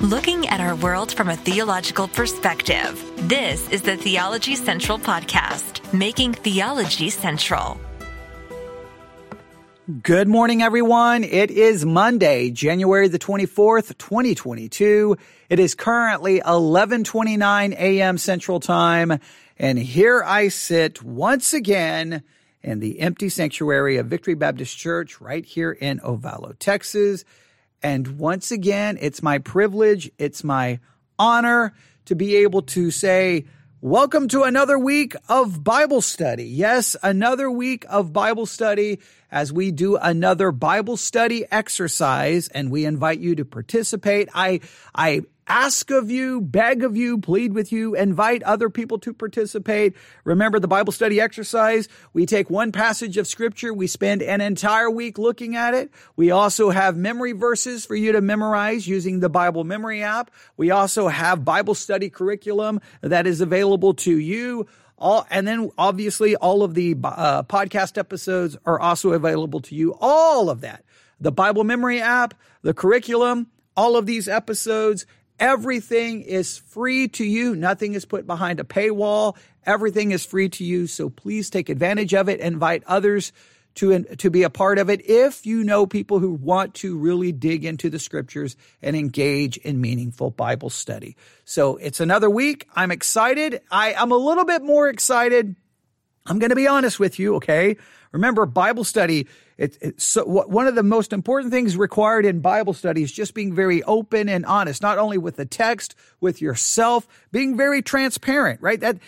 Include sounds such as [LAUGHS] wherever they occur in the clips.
looking at our world from a theological perspective. This is the Theology Central Podcast, making theology central. Good morning, everyone. It is Monday, January the 24th, 2022. It is currently 1129 a.m. Central Time. And here I sit once again in the empty sanctuary of Victory Baptist Church right here in Ovalo, Texas. And once again, it's my privilege, it's my honor to be able to say, Welcome to another week of Bible study. Yes, another week of Bible study as we do another Bible study exercise and we invite you to participate. I, I ask of you, beg of you, plead with you, invite other people to participate. Remember the Bible study exercise. We take one passage of scripture. We spend an entire week looking at it. We also have memory verses for you to memorize using the Bible memory app. We also have Bible study curriculum that is available to you. All, and then obviously all of the uh, podcast episodes are also available to you. All of that. The Bible memory app, the curriculum, all of these episodes, Everything is free to you. Nothing is put behind a paywall. Everything is free to you. So please take advantage of it. Invite others to, to be a part of it if you know people who want to really dig into the scriptures and engage in meaningful Bible study. So it's another week. I'm excited. I, I'm a little bit more excited. I'm going to be honest with you. Okay. Remember Bible study it, it, so one of the most important things required in Bible study is just being very open and honest, not only with the text, with yourself, being very transparent, right? That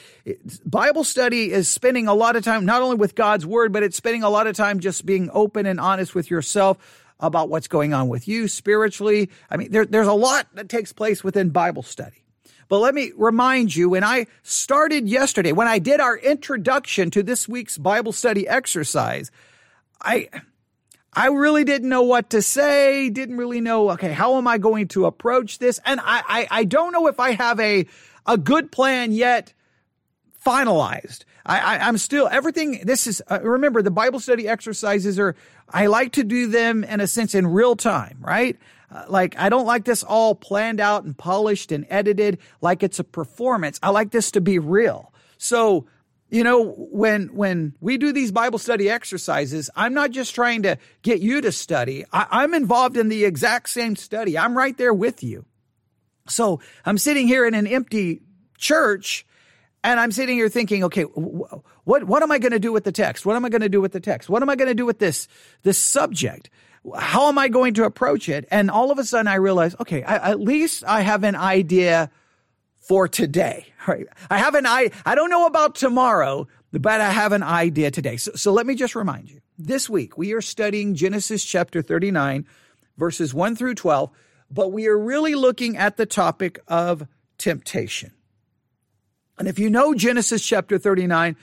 Bible study is spending a lot of time not only with God's word, but it's spending a lot of time just being open and honest with yourself about what's going on with you spiritually. I mean, there, there's a lot that takes place within Bible study. But let me remind you, when I started yesterday, when I did our introduction to this week's Bible study exercise, I I really didn't know what to say, didn't really know, okay, how am I going to approach this? And I, I, I don't know if I have a, a good plan yet finalized. I, I, am still, everything, this is, uh, remember the Bible study exercises are, I like to do them in a sense in real time, right? Uh, like, I don't like this all planned out and polished and edited like it's a performance. I like this to be real. So you know, when, when we do these Bible study exercises, I'm not just trying to get you to study. I, am involved in the exact same study. I'm right there with you. So I'm sitting here in an empty church and I'm sitting here thinking, okay, what, what am I going to do with the text? What am I going to do with the text? What am I going to do with this, this subject? How am I going to approach it? And all of a sudden I realize, okay, I, at least I have an idea for today. Right? I have an I I don't know about tomorrow, but I have an idea today. So, so let me just remind you. This week we are studying Genesis chapter 39 verses 1 through 12, but we are really looking at the topic of temptation. And if you know Genesis chapter 39,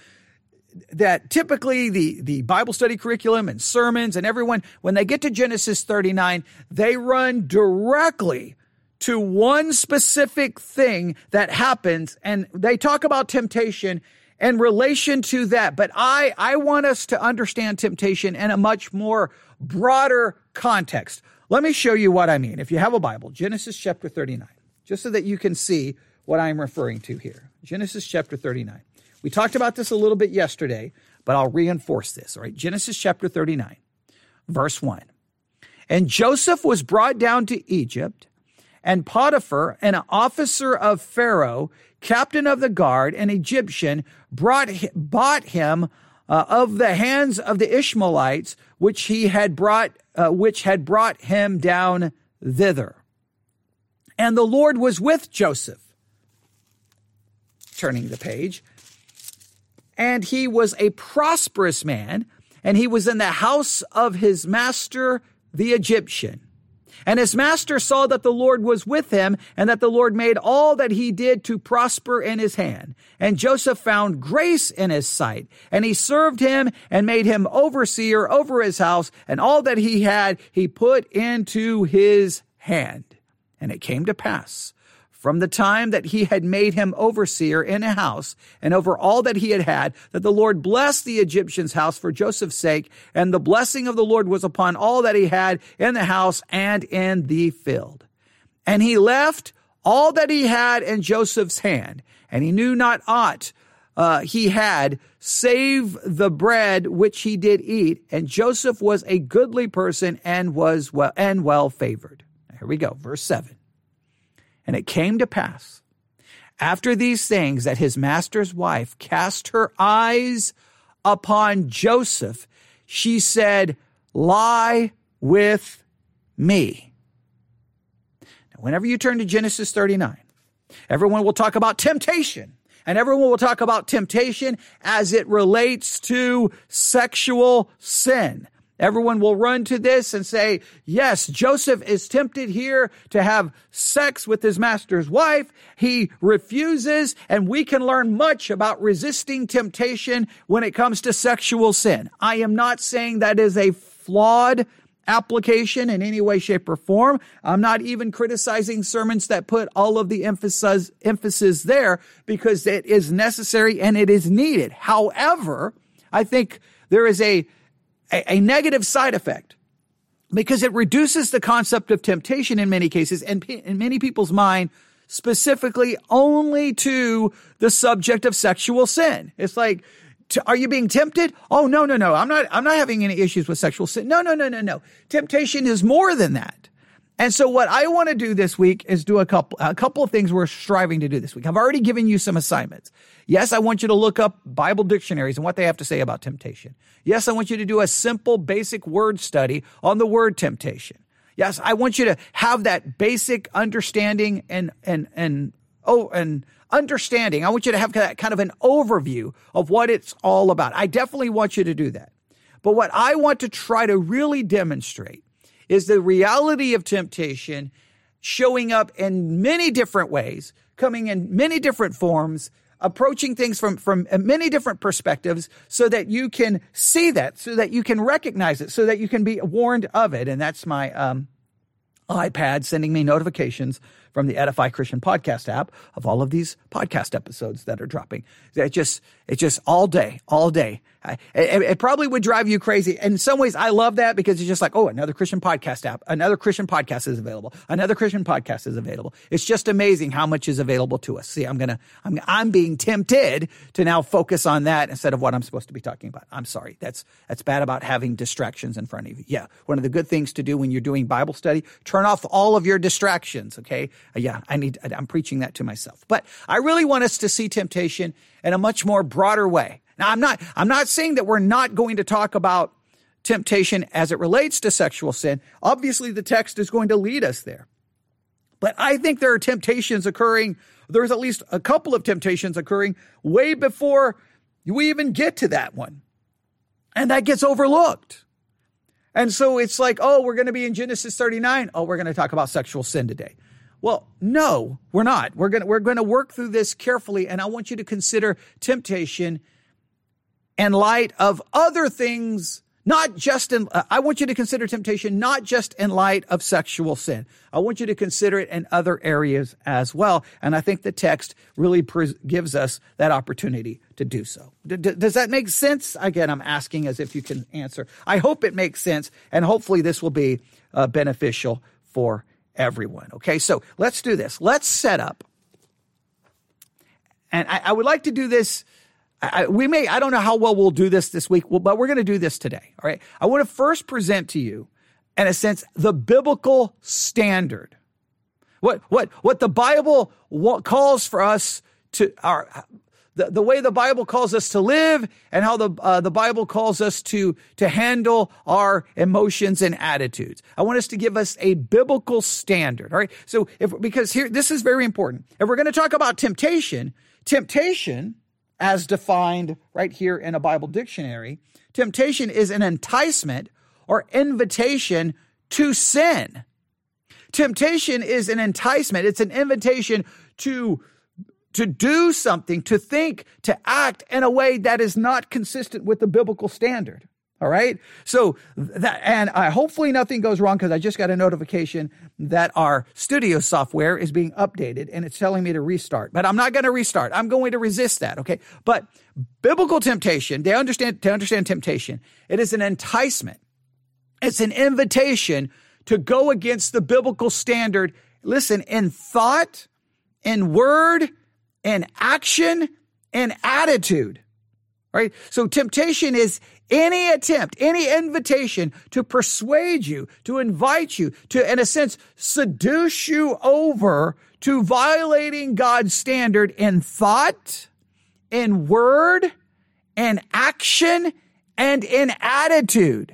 that typically the, the Bible study curriculum and sermons and everyone, when they get to Genesis 39, they run directly to one specific thing that happens and they talk about temptation in relation to that. But I, I want us to understand temptation in a much more broader context. Let me show you what I mean. If you have a Bible, Genesis chapter 39, just so that you can see what I'm referring to here. Genesis chapter 39. We talked about this a little bit yesterday, but I'll reinforce this. All right. Genesis chapter 39, verse 1. And Joseph was brought down to Egypt and Potiphar, an officer of Pharaoh, captain of the guard, an Egyptian, brought, bought him uh, of the hands of the Ishmaelites, which he had brought, uh, which had brought him down thither. And the Lord was with Joseph. Turning the page. And he was a prosperous man, and he was in the house of his master, the Egyptian. And his master saw that the Lord was with him and that the Lord made all that he did to prosper in his hand. And Joseph found grace in his sight and he served him and made him overseer over his house and all that he had he put into his hand. And it came to pass from the time that he had made him overseer in a house and over all that he had had, that the Lord blessed the Egyptian's house for Joseph's sake, and the blessing of the Lord was upon all that he had in the house and in the field. And he left all that he had in Joseph's hand, and he knew not aught uh, he had save the bread which he did eat. And Joseph was a goodly person and was well and well favored. Here we go, verse seven. And it came to pass after these things that his master's wife cast her eyes upon Joseph. She said, "Lie with me." Now, whenever you turn to Genesis 39, everyone will talk about temptation and everyone will talk about temptation as it relates to sexual sin. Everyone will run to this and say, yes, Joseph is tempted here to have sex with his master's wife. He refuses, and we can learn much about resisting temptation when it comes to sexual sin. I am not saying that is a flawed application in any way, shape, or form. I'm not even criticizing sermons that put all of the emphasis, emphasis there because it is necessary and it is needed. However, I think there is a, a, a negative side effect because it reduces the concept of temptation in many cases and in many people's mind specifically only to the subject of sexual sin. It's like, are you being tempted? Oh, no, no, no. I'm not, I'm not having any issues with sexual sin. No, no, no, no, no. Temptation is more than that. And so what I want to do this week is do a couple, a couple of things we're striving to do this week. I've already given you some assignments. Yes, I want you to look up Bible dictionaries and what they have to say about temptation. Yes, I want you to do a simple basic word study on the word temptation. Yes, I want you to have that basic understanding and, and, and, oh, and, understanding. I want you to have that kind of an overview of what it's all about. I definitely want you to do that. But what I want to try to really demonstrate is the reality of temptation showing up in many different ways, coming in many different forms, approaching things from, from many different perspectives so that you can see that, so that you can recognize it, so that you can be warned of it. And that's my, um, iPad sending me notifications from the Edify Christian podcast app of all of these podcast episodes that are dropping. It just, it just all day, all day. I, it, it, probably would drive you crazy. In some ways, I love that because it's just like, oh, another Christian podcast app, another Christian podcast is available, another Christian podcast is available. It's just amazing how much is available to us. See, I'm gonna, I'm, I'm being tempted to now focus on that instead of what I'm supposed to be talking about. I'm sorry. That's, that's bad about having distractions in front of you. Yeah. One of the good things to do when you're doing Bible study, turn off all of your distractions. Okay. Uh, yeah, I need, I'm preaching that to myself. But I really want us to see temptation in a much more broader way. Now, I'm not, I'm not saying that we're not going to talk about temptation as it relates to sexual sin. Obviously, the text is going to lead us there. But I think there are temptations occurring. There's at least a couple of temptations occurring way before we even get to that one. And that gets overlooked. And so it's like, oh, we're going to be in Genesis 39. Oh, we're going to talk about sexual sin today. Well, no, we're not. We're going we're going to work through this carefully. And I want you to consider temptation in light of other things, not just in, uh, I want you to consider temptation not just in light of sexual sin. I want you to consider it in other areas as well. And I think the text really pre- gives us that opportunity to do so. D- d- does that make sense? Again, I'm asking as if you can answer. I hope it makes sense. And hopefully this will be uh, beneficial for everyone. Okay, so let's do this. Let's set up. And I, I would like to do this. I, we may, I don't know how well we'll do this this week, but we're going to do this today. All right. I want to first present to you, in a sense, the biblical standard. What, what, what the Bible calls for us to, our, the, the way the Bible calls us to live and how the, uh, the Bible calls us to, to handle our emotions and attitudes. I want us to give us a biblical standard. All right. So if, because here, this is very important. If we're going to talk about temptation, temptation, as defined right here in a Bible dictionary, temptation is an enticement or invitation to sin. Temptation is an enticement. It's an invitation to to do something, to think, to act in a way that is not consistent with the biblical standard. All right. So that, and I, hopefully nothing goes wrong because I just got a notification that our studio software is being updated and it's telling me to restart, but I'm not going to restart. I'm going to resist that. Okay. But biblical temptation, they understand, to understand temptation, it is an enticement. It's an invitation to go against the biblical standard listen, in thought, in word, in action, and attitude. Right? So temptation is any attempt, any invitation to persuade you, to invite you, to, in a sense, seduce you over to violating God's standard in thought, in word, in action, and in attitude.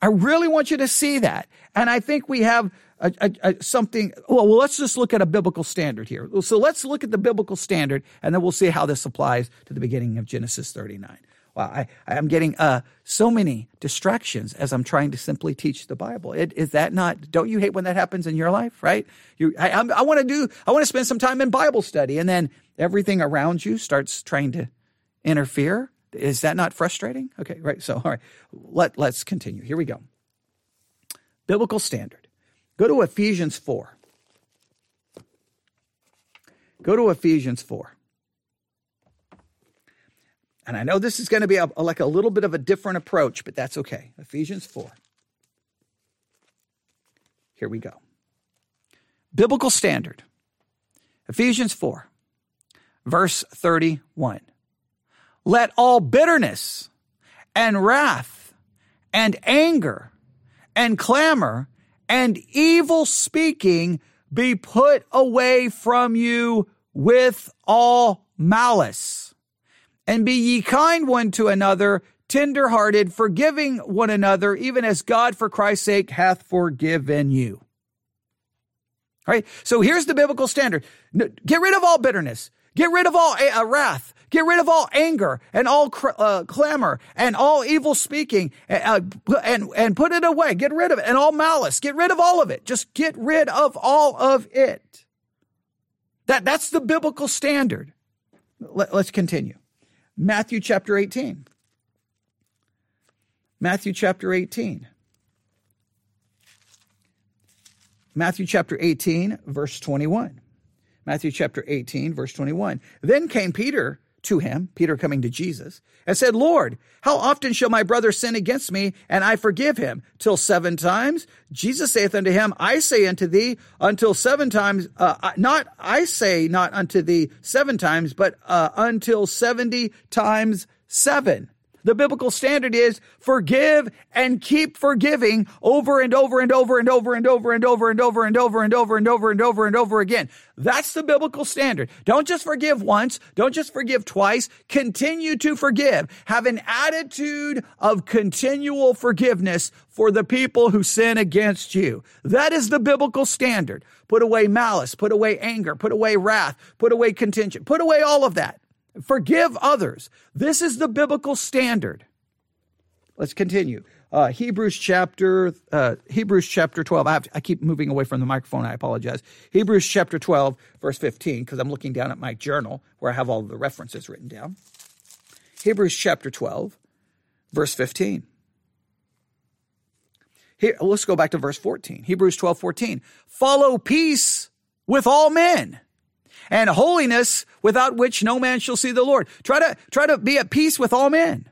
I really want you to see that. And I think we have a, a, a something. Well, well, let's just look at a biblical standard here. So let's look at the biblical standard, and then we'll see how this applies to the beginning of Genesis 39. Wow, I, I'm getting uh, so many distractions as I'm trying to simply teach the Bible. It, is that not? Don't you hate when that happens in your life? Right? You, I, I want to do. I want to spend some time in Bible study, and then everything around you starts trying to interfere. Is that not frustrating? Okay, right. So, all right, let let's continue. Here we go. Biblical standard. Go to Ephesians four. Go to Ephesians four. And I know this is going to be a, like a little bit of a different approach, but that's okay. Ephesians 4. Here we go. Biblical standard. Ephesians 4, verse 31. Let all bitterness and wrath and anger and clamor and evil speaking be put away from you with all malice and be ye kind one to another, tender hearted, forgiving one another, even as God for Christ's sake hath forgiven you. All right. So here's the biblical standard. Get rid of all bitterness. Get rid of all uh, wrath. Get rid of all anger and all cr- uh, clamor and all evil speaking uh, and, and put it away. Get rid of it and all malice. Get rid of all of it. Just get rid of all of it. That, that's the biblical standard. Let, let's continue. Matthew chapter 18. Matthew chapter 18. Matthew chapter 18, verse 21. Matthew chapter 18, verse 21. Then came Peter to him, Peter coming to Jesus, and said, Lord, how often shall my brother sin against me, and I forgive him? Till seven times? Jesus saith unto him, I say unto thee, until seven times, uh, not, I say not unto thee seven times, but uh, until seventy times seven. The biblical standard is forgive and keep forgiving over and over and over and over and over and over and over and over and over and over and over and over again. That's the biblical standard. Don't just forgive once. Don't just forgive twice. Continue to forgive. Have an attitude of continual forgiveness for the people who sin against you. That is the biblical standard. Put away malice, put away anger, put away wrath, put away contention, put away all of that. Forgive others. This is the biblical standard. Let's continue. Uh, Hebrews chapter uh, Hebrews chapter twelve. I, to, I, keep moving away from the microphone. I apologize. Hebrews chapter twelve, verse fifteen, because I'm looking down at my journal where I have all the references written down. Hebrews chapter twelve, verse fifteen. Here, let's go back to verse 14. Hebrews 12, 14. Follow peace with all men and holiness without which no man shall see the Lord. Try to, try to be at peace with all men.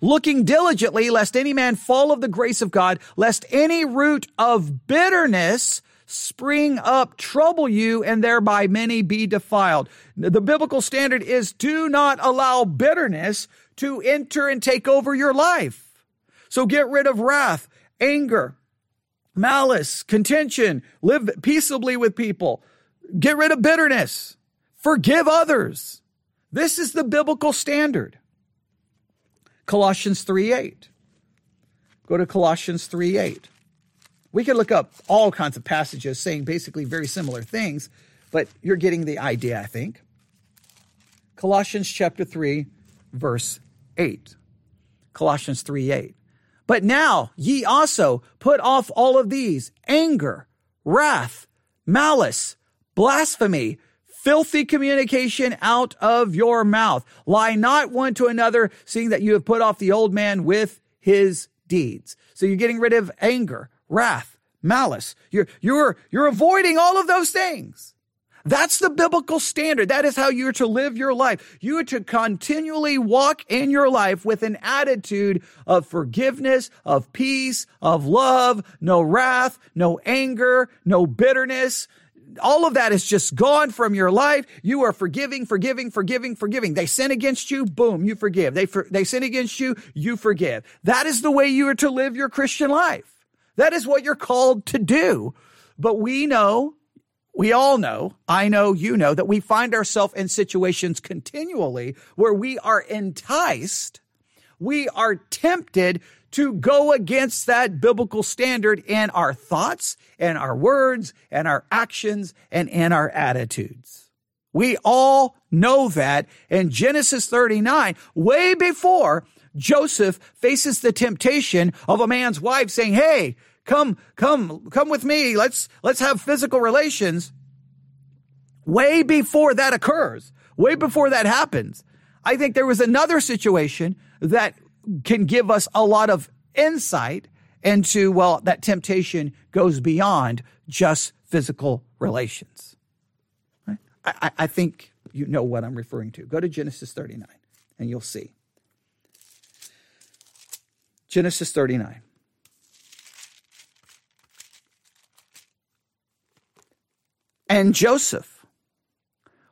Looking diligently lest any man fall of the grace of God, lest any root of bitterness spring up, trouble you, and thereby many be defiled. The biblical standard is do not allow bitterness to enter and take over your life. So get rid of wrath, anger, malice, contention, live peaceably with people, Get rid of bitterness. Forgive others. This is the biblical standard. Colossians 3 8. Go to Colossians 3 8. We could look up all kinds of passages saying basically very similar things, but you're getting the idea, I think. Colossians chapter 3, verse 8. Colossians 3 8. But now ye also put off all of these anger, wrath, malice, blasphemy, filthy communication out of your mouth. Lie not one to another, seeing that you have put off the old man with his deeds. So you're getting rid of anger, wrath, malice. You're, you're, you're avoiding all of those things. That's the biblical standard. That is how you're to live your life. You are to continually walk in your life with an attitude of forgiveness, of peace, of love, no wrath, no anger, no bitterness. All of that is just gone from your life. You are forgiving, forgiving, forgiving, forgiving. They sin against you, boom, you forgive. They, for, they sin against you, you forgive. That is the way you are to live your Christian life. That is what you're called to do. But we know we all know, I know, you know, that we find ourselves in situations continually where we are enticed, we are tempted to go against that biblical standard in our thoughts and our words and our actions and in our attitudes. We all know that in Genesis 39, way before Joseph faces the temptation of a man's wife saying, Hey, come, come, come with me. Let's, let's have physical relations. Way before that occurs, way before that happens, I think there was another situation that can give us a lot of insight into, well, that temptation goes beyond just physical relations. Right? I, I think you know what I'm referring to. Go to Genesis 39 and you'll see. Genesis 39. And Joseph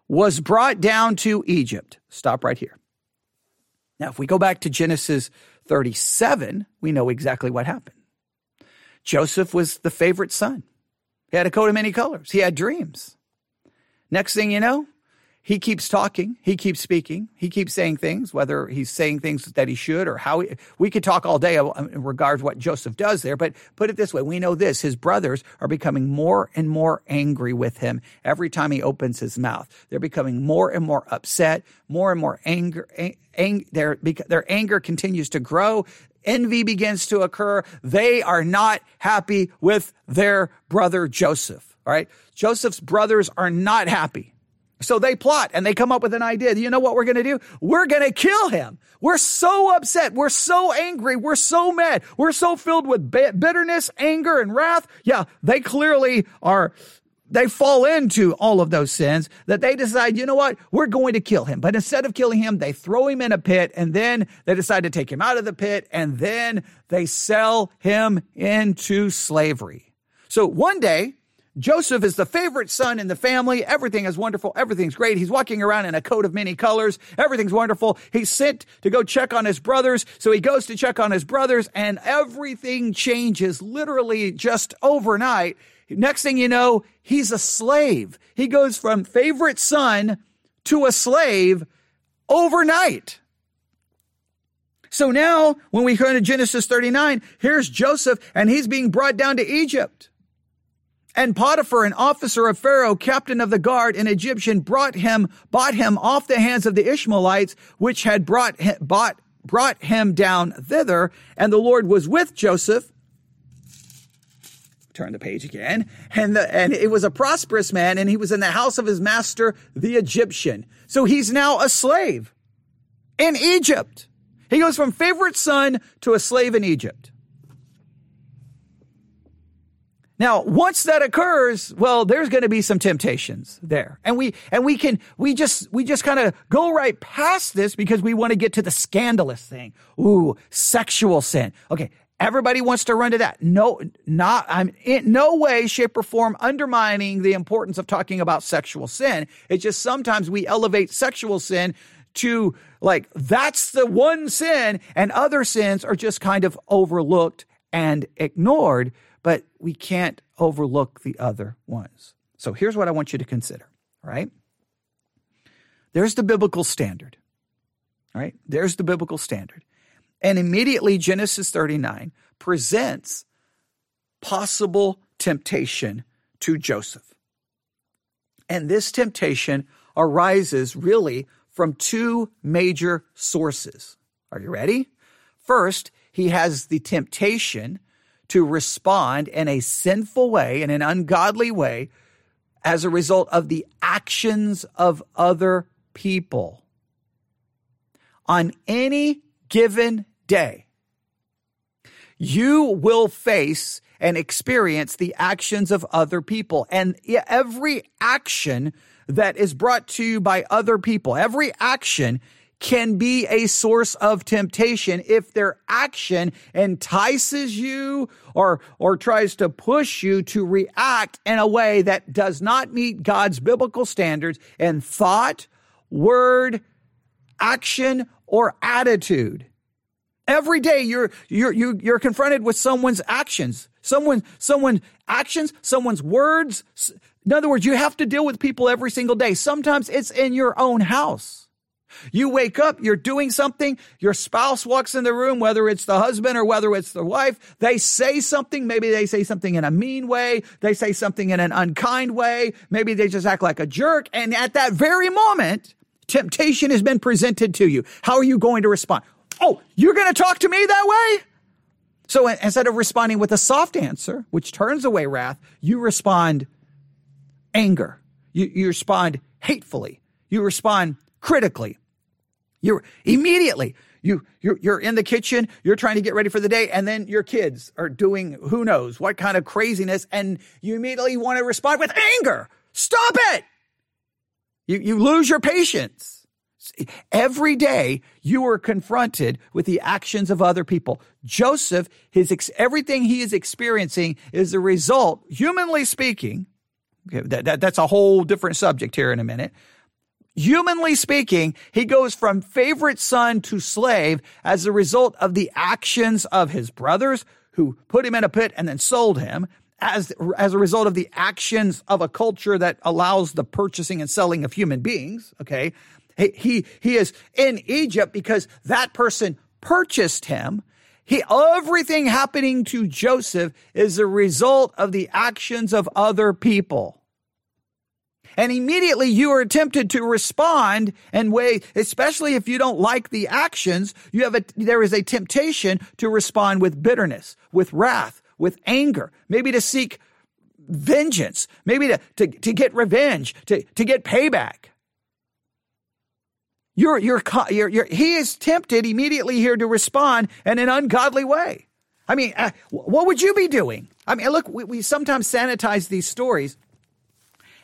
was brought down to Egypt. Stop right here. Now, if we go back to Genesis 37, we know exactly what happened. Joseph was the favorite son. He had a coat of many colors. He had dreams. Next thing you know, he keeps talking, he keeps speaking, he keeps saying things, whether he's saying things that he should or how he, we could talk all day um, in regards to what Joseph does there. But put it this way, we know this: his brothers are becoming more and more angry with him every time he opens his mouth. They're becoming more and more upset, more and more anger. Ang, their their anger continues to grow envy begins to occur. They are not happy with their brother Joseph. All right. Joseph's brothers are not happy. So they plot and they come up with an idea. You know what we're going to do? We're going to kill him. We're so upset. We're so angry. We're so mad. We're so filled with bitterness, anger, and wrath. Yeah, they clearly are. They fall into all of those sins that they decide, you know what? We're going to kill him. But instead of killing him, they throw him in a pit and then they decide to take him out of the pit and then they sell him into slavery. So one day, Joseph is the favorite son in the family. Everything is wonderful. Everything's great. He's walking around in a coat of many colors. Everything's wonderful. He's sent to go check on his brothers. So he goes to check on his brothers and everything changes literally just overnight. Next thing you know, he's a slave. He goes from favorite son to a slave overnight. So now when we go to Genesis 39, here's Joseph and he's being brought down to Egypt. And Potiphar, an officer of Pharaoh, captain of the guard, an Egyptian, brought him, bought him off the hands of the Ishmaelites, which had brought, bought, brought him down thither. And the Lord was with Joseph. Turn the page again. And the, and it was a prosperous man, and he was in the house of his master, the Egyptian. So he's now a slave in Egypt. He goes from favorite son to a slave in Egypt. Now, once that occurs, well, there's going to be some temptations there. And we, and we can, we just, we just kind of go right past this because we want to get to the scandalous thing. Ooh, sexual sin. Okay. Everybody wants to run to that. No, not, I'm in no way, shape, or form undermining the importance of talking about sexual sin. It's just sometimes we elevate sexual sin to like, that's the one sin, and other sins are just kind of overlooked and ignored but we can't overlook the other ones. So here's what I want you to consider, right? There's the biblical standard. Right? There's the biblical standard. And immediately Genesis 39 presents possible temptation to Joseph. And this temptation arises really from two major sources. Are you ready? First, he has the temptation to respond in a sinful way, in an ungodly way, as a result of the actions of other people. On any given day, you will face and experience the actions of other people. And every action that is brought to you by other people, every action can be a source of temptation if their action entices you or, or tries to push you to react in a way that does not meet God's biblical standards in thought, word, action, or attitude. Every day you're, you're, you're confronted with someone's actions, someone, someone's actions, someone's words. In other words, you have to deal with people every single day. Sometimes it's in your own house. You wake up, you're doing something, your spouse walks in the room, whether it's the husband or whether it's the wife, they say something, maybe they say something in a mean way, they say something in an unkind way, maybe they just act like a jerk, and at that very moment, temptation has been presented to you. How are you going to respond? Oh, you're going to talk to me that way? So instead of responding with a soft answer, which turns away wrath, you respond anger. You, you respond hatefully. You respond critically. You're immediately you you're, you're in the kitchen, you're trying to get ready for the day, and then your kids are doing who knows what kind of craziness, and you immediately want to respond with anger. Stop it! You you lose your patience. Every day you are confronted with the actions of other people. Joseph, his everything he is experiencing is a result, humanly speaking. Okay, that, that, that's a whole different subject here in a minute humanly speaking, he goes from favorite son to slave as a result of the actions of his brothers who put him in a pit and then sold him. As, as a result of the actions of a culture that allows the purchasing and selling of human beings, okay? He, he, he is in Egypt because that person purchased him. He, everything happening to Joseph is a result of the actions of other people. And immediately you are tempted to respond and way, especially if you don't like the actions, you have a, there is a temptation to respond with bitterness, with wrath, with anger, maybe to seek vengeance, maybe to, to, to get revenge, to, to get payback. You're, you're, you're, you're, he is tempted immediately here to respond in an ungodly way. I mean, uh, what would you be doing? I mean, look, we, we sometimes sanitize these stories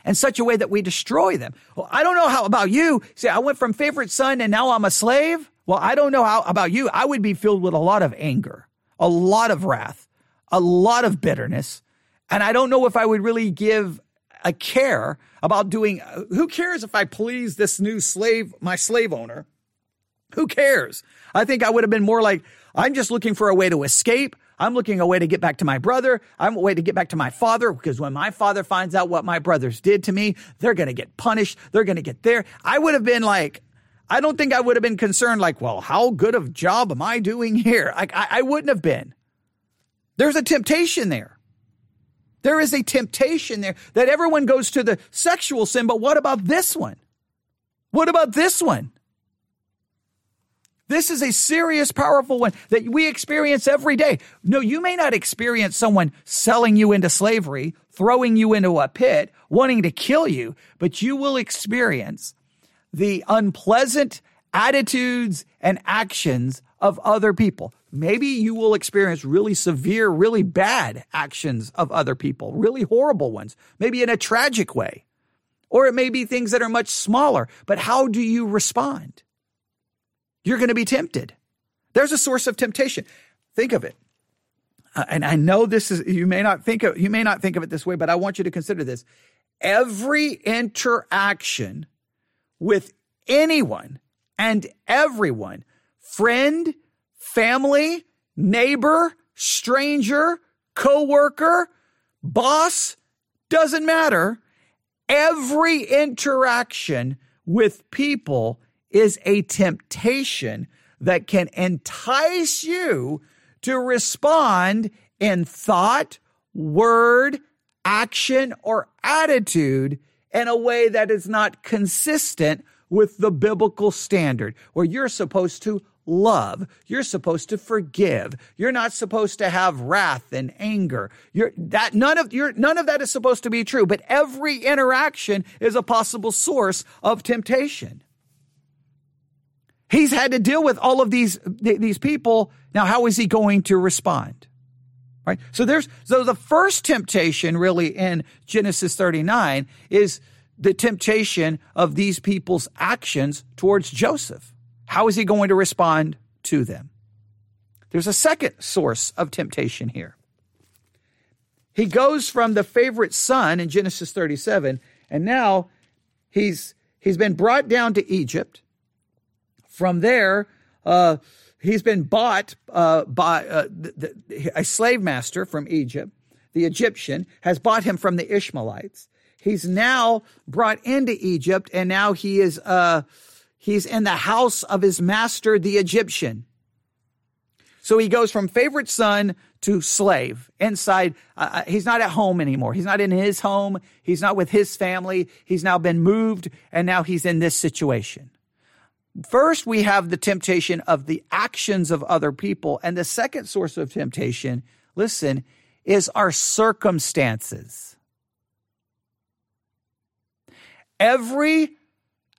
in such a way that we destroy them. Well, I don't know how about you. Say, I went from favorite son and now I'm a slave. Well, I don't know how about you. I would be filled with a lot of anger, a lot of wrath, a lot of bitterness. And I don't know if I would really give a care about doing, uh, who cares if I please this new slave, my slave owner? Who cares? I think I would have been more like, I'm just looking for a way to escape. I'm looking a way to get back to my brother. I'm a way to get back to my father because when my father finds out what my brothers did to me, they're going to get punished. They're going to get there. I would have been like, I don't think I would have been concerned like, well, how good of job am I doing here? Like, I, I wouldn't have been. There's a temptation there. There is a temptation there that everyone goes to the sexual sin, but what about this one? What about this one? This is a serious, powerful one that we experience every day. No, you may not experience someone selling you into slavery, throwing you into a pit, wanting to kill you, but you will experience the unpleasant attitudes and actions of other people. Maybe you will experience really severe, really bad actions of other people, really horrible ones, maybe in a tragic way. Or it may be things that are much smaller, but how do you respond? You're going to be tempted. There's a source of temptation. Think of it. Uh, and I know this is you may not think of you may not think of it this way, but I want you to consider this. Every interaction with anyone and everyone, friend, family, neighbor, stranger, coworker, boss, doesn't matter. Every interaction with people is a temptation that can entice you to respond in thought, word, action, or attitude in a way that is not consistent with the biblical standard, where you're supposed to love. You're supposed to forgive. You're not supposed to have wrath and anger. You're that none of your none of that is supposed to be true, but every interaction is a possible source of temptation. He's had to deal with all of these, these people. Now, how is he going to respond? Right? So there's, so the first temptation really in Genesis 39 is the temptation of these people's actions towards Joseph. How is he going to respond to them? There's a second source of temptation here. He goes from the favorite son in Genesis 37, and now he's, he's been brought down to Egypt. From there, uh, he's been bought uh, by uh, the, the, a slave master from Egypt. The Egyptian has bought him from the Ishmaelites. He's now brought into Egypt, and now he is uh, he's in the house of his master, the Egyptian. So he goes from favorite son to slave inside. Uh, uh, he's not at home anymore. He's not in his home. He's not with his family. He's now been moved and now he's in this situation. First, we have the temptation of the actions of other people. And the second source of temptation, listen, is our circumstances. Every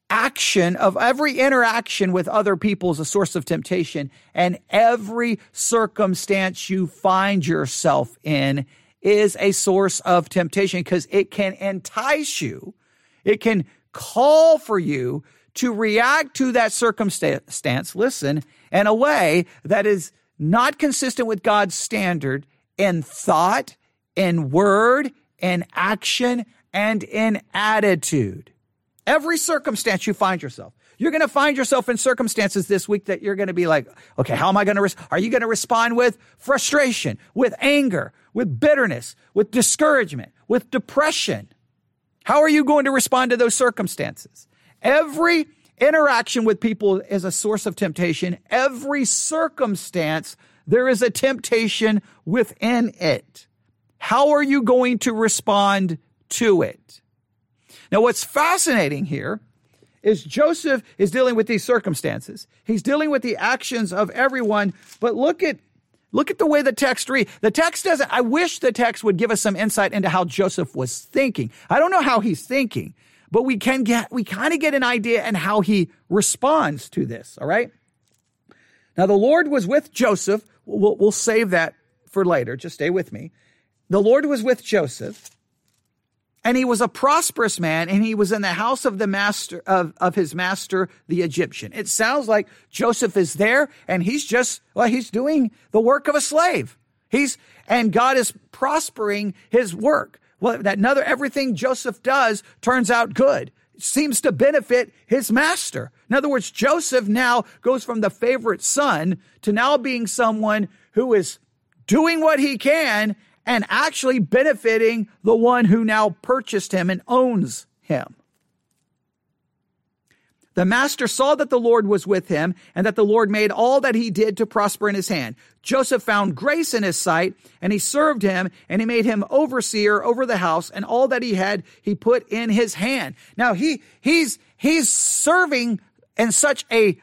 action of every interaction with other people is a source of temptation. And every circumstance you find yourself in is a source of temptation because it can entice you. It can call for you to react to that circumstance, listen, in a way that is not consistent with God's standard in thought, in word, in action, and in attitude. Every circumstance you find yourself. You're going to find yourself in circumstances this week that you're going to be like, okay, how am I going to, res- are you going to respond with frustration, with anger, with bitterness, with discouragement, with depression? How are you going to respond to those circumstances? Every interaction with people is a source of temptation. Every circumstance, there is a temptation within it. How are you going to respond to it? Now, what's fascinating here is Joseph is dealing with these circumstances. He's dealing with the actions of everyone, but look at look at the way the text reads. The text doesn't I wish the text would give us some insight into how Joseph was thinking. I don't know how he's thinking, but we can get we kind of get an idea and how he responds to this, all right? Now the Lord was with Joseph. We'll, we'll save that for later. Just stay with me. The Lord was with Joseph and he was a prosperous man and he was in the house of the master of, of his master the egyptian it sounds like joseph is there and he's just well he's doing the work of a slave he's and god is prospering his work well that another everything joseph does turns out good seems to benefit his master in other words joseph now goes from the favorite son to now being someone who is doing what he can and actually benefiting the one who now purchased him and owns him. The master saw that the Lord was with him and that the Lord made all that he did to prosper in his hand. Joseph found grace in his sight and he served him and he made him overseer over the house and all that he had he put in his hand. Now he, he's, he's serving in such a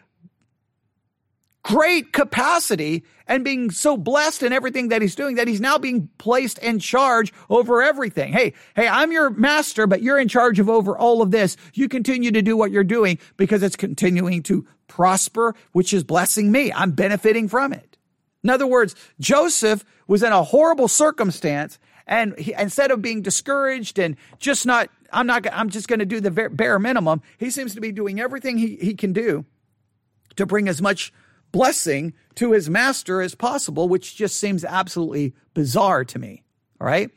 great capacity and being so blessed in everything that he's doing that he's now being placed in charge over everything. Hey, hey, I'm your master, but you're in charge of over all of this. You continue to do what you're doing because it's continuing to prosper, which is blessing me. I'm benefiting from it. In other words, Joseph was in a horrible circumstance and he, instead of being discouraged and just not, I'm not, I'm just going to do the bare minimum. He seems to be doing everything he, he can do to bring as much blessing to his master as possible, which just seems absolutely bizarre to me. All right.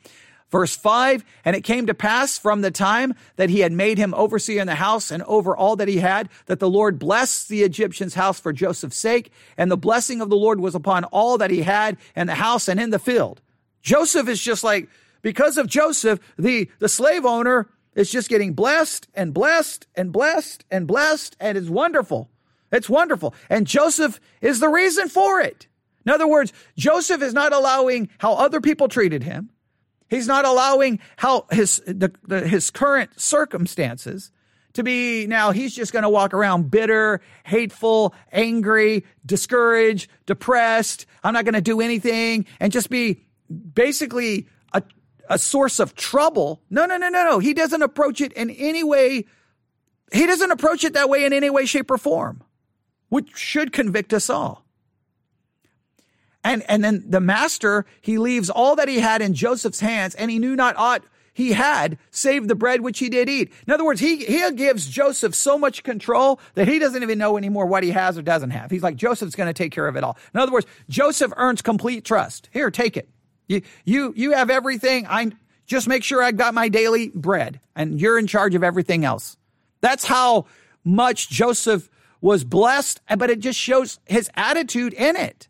Verse 5 And it came to pass from the time that he had made him overseer in the house and over all that he had, that the Lord blessed the Egyptian's house for Joseph's sake. And the blessing of the Lord was upon all that he had in the house and in the field. Joseph is just like, because of Joseph, the, the slave owner is just getting blessed and blessed and blessed and blessed and it's wonderful. It's wonderful. And Joseph is the reason for it. In other words, Joseph is not allowing how other people treated him. He's not allowing how his, the, the, his current circumstances to be now he's just going to walk around bitter, hateful, angry, discouraged, depressed. I'm not going to do anything and just be basically a, a source of trouble. No, no, no, no, no. He doesn't approach it in any way. He doesn't approach it that way in any way, shape, or form which should convict us all. And, and then the master, he leaves all that he had in Joseph's hands and he knew not aught he had save the bread which he did eat. In other words, he, he gives Joseph so much control that he doesn't even know anymore what he has or doesn't have. He's like, Joseph's going to take care of it all. In other words, Joseph earns complete trust. Here, take it. You, you, you have everything. I just make sure I got my daily bread and you're in charge of everything else. That's how much Joseph was blessed, but it just shows his attitude in it.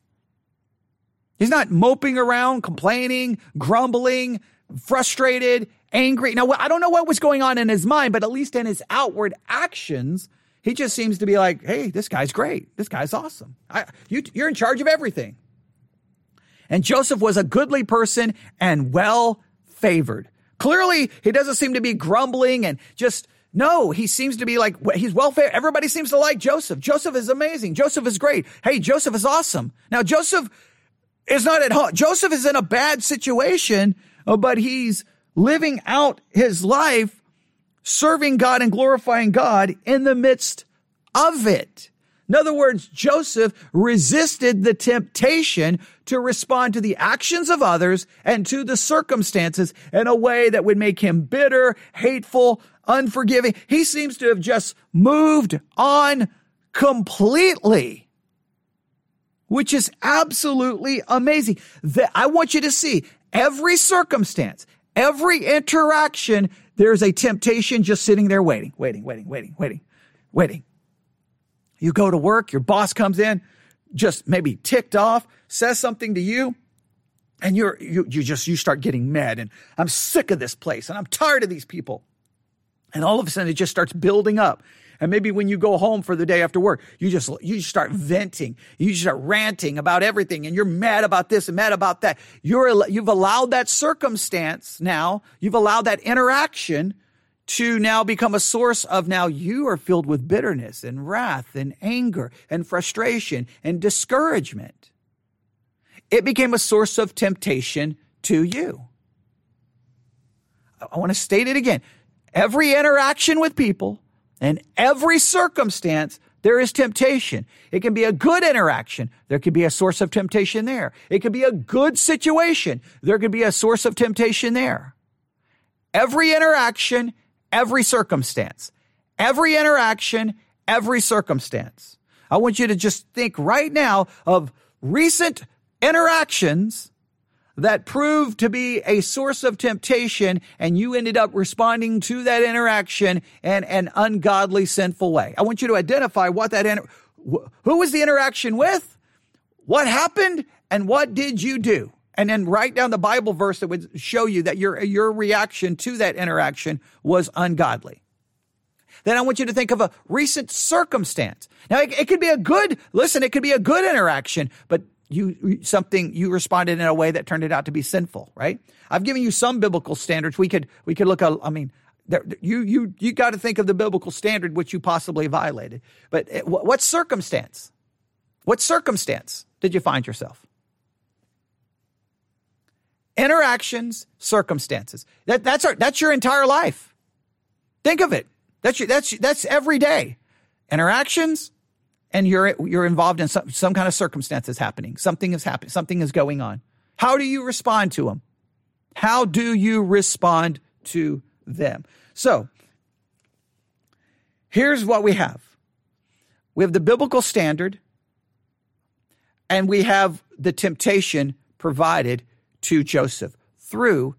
He's not moping around, complaining, grumbling, frustrated, angry. Now, I don't know what was going on in his mind, but at least in his outward actions, he just seems to be like, hey, this guy's great. This guy's awesome. I, you, you're in charge of everything. And Joseph was a goodly person and well favored. Clearly, he doesn't seem to be grumbling and just, no, he seems to be like, he's welfare. Everybody seems to like Joseph. Joseph is amazing. Joseph is great. Hey, Joseph is awesome. Now, Joseph is not at home. Joseph is in a bad situation, uh, but he's living out his life serving God and glorifying God in the midst of it. In other words, Joseph resisted the temptation to respond to the actions of others and to the circumstances in a way that would make him bitter, hateful, unforgiving. He seems to have just moved on completely, which is absolutely amazing. That I want you to see every circumstance, Every interaction, there's a temptation just sitting there waiting, waiting, waiting, waiting, waiting, waiting. You go to work, your boss comes in, just maybe ticked off, says something to you, and you're, you, you just, you start getting mad and I'm sick of this place and I'm tired of these people. And all of a sudden it just starts building up. And maybe when you go home for the day after work, you just, you start venting. You start ranting about everything and you're mad about this and mad about that. You're, you've allowed that circumstance now, you've allowed that interaction to now become a source of now you are filled with bitterness and wrath and anger and frustration and discouragement. It became a source of temptation to you. I want to state it again. Every interaction with people in every circumstance, there is temptation. It can be a good interaction. There could be a source of temptation there. It could be a good situation. There could be a source of temptation there. Every interaction, every circumstance. Every interaction, every circumstance. I want you to just think right now of recent interactions that proved to be a source of temptation and you ended up responding to that interaction in an ungodly, sinful way. I want you to identify what that, inter- who was the interaction with? What happened? And what did you do? And then write down the Bible verse that would show you that your, your reaction to that interaction was ungodly. Then I want you to think of a recent circumstance. Now, it, it could be a good, listen, it could be a good interaction, but you something you responded in a way that turned it out to be sinful, right? I've given you some biblical standards. We could we could look. At, I mean, there, you you you got to think of the biblical standard which you possibly violated. But eh, it, what, what circumstance? What circumstance did you find yourself? Interactions, circumstances. That that's our, that's your entire life. Think of it. That's your, that's that's every day. Interactions, and you're you're involved in some, some kind of circumstances happening. Something is happening. Something is going on. How do you respond to them? How do you respond to them? So, here's what we have. We have the biblical standard and we have the temptation provided to Joseph through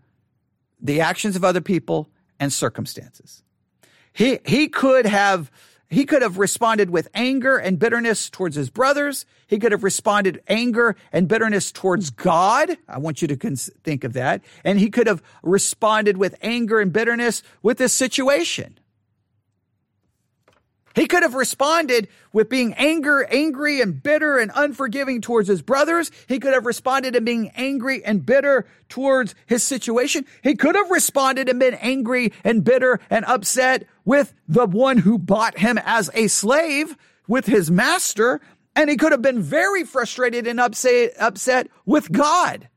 the actions of other people and circumstances. He, he could have he could have responded with anger and bitterness towards his brothers. He could have responded anger and bitterness towards God. I want you to cons- think of that. And he could have responded with anger and bitterness with this situation. He could have responded with being anger, angry and bitter and unforgiving towards his brothers. He could have responded in being angry and bitter towards his situation. He could have responded and been angry and bitter and upset with the one who bought him as a slave, with his master. And he could have been very frustrated and upset, upset with God.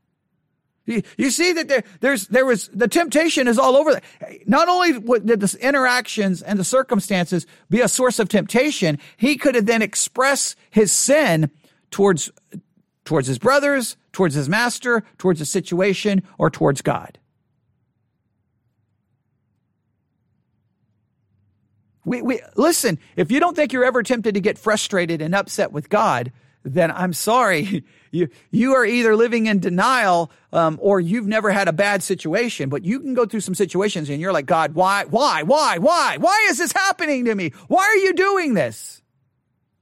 You, see that there, there's, there was, the temptation is all over. Not only did the interactions and the circumstances be a source of temptation, he could have then expressed his sin towards towards his brothers, towards his master, towards the situation, or towards God. We, we, listen, if you don't think you're ever tempted to get frustrated and upset with God, then I'm sorry. [LAUGHS] You, you are either living in denial, um, or you've never had a bad situation, but you can go through some situations and you're like, God, why, why, why, why, why is this happening to me? Why are you doing this?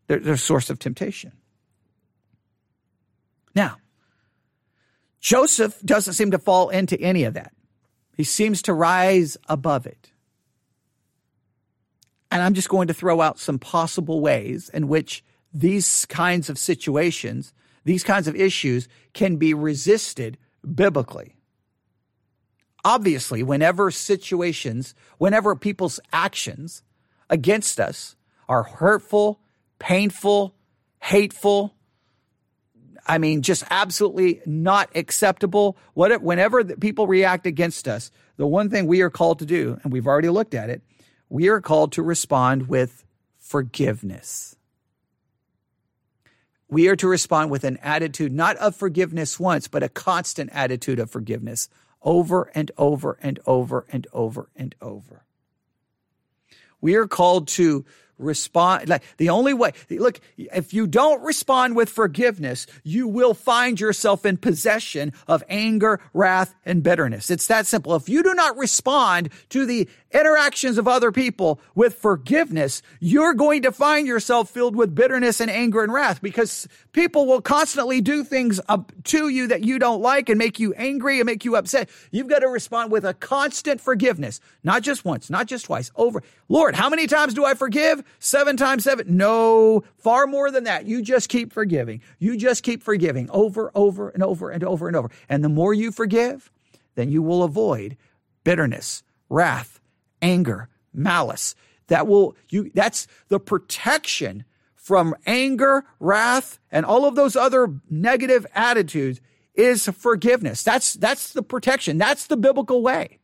They're, they're a source of temptation. Now, Joseph doesn't seem to fall into any of that. He seems to rise above it. And I'm just going to throw out some possible ways in which these kinds of situations, these kinds of issues can be resisted biblically. Obviously, whenever situations, whenever people's actions against us are hurtful, painful, hateful, I mean, just absolutely not acceptable. What, whenever people react against us, the one thing we are called to do, and we've already looked at it, we are called to respond with forgiveness. We are to respond with an attitude not of forgiveness once, but a constant attitude of forgiveness over and over and over and over and over. We are called to respond like the only way look if you don't respond with forgiveness you will find yourself in possession of anger wrath and bitterness. It's that simple. If you do not respond to the interactions of other people with forgiveness you're going to find yourself filled with bitterness and anger and wrath because people will constantly do things up to you that you don't like and make you angry and make you upset. You've got to respond with a constant forgiveness. Not just once not just twice over lord how many times do i forgive Seven times seven? No, far more than that. You just keep forgiving. You just keep forgiving over, over, and over, and over, and over. And the more you forgive, then you will avoid bitterness, wrath, anger, malice. That will, you, that's the protection from anger, wrath, and all of those other negative attitudes is forgiveness. That's, that's the protection. That's the biblical way.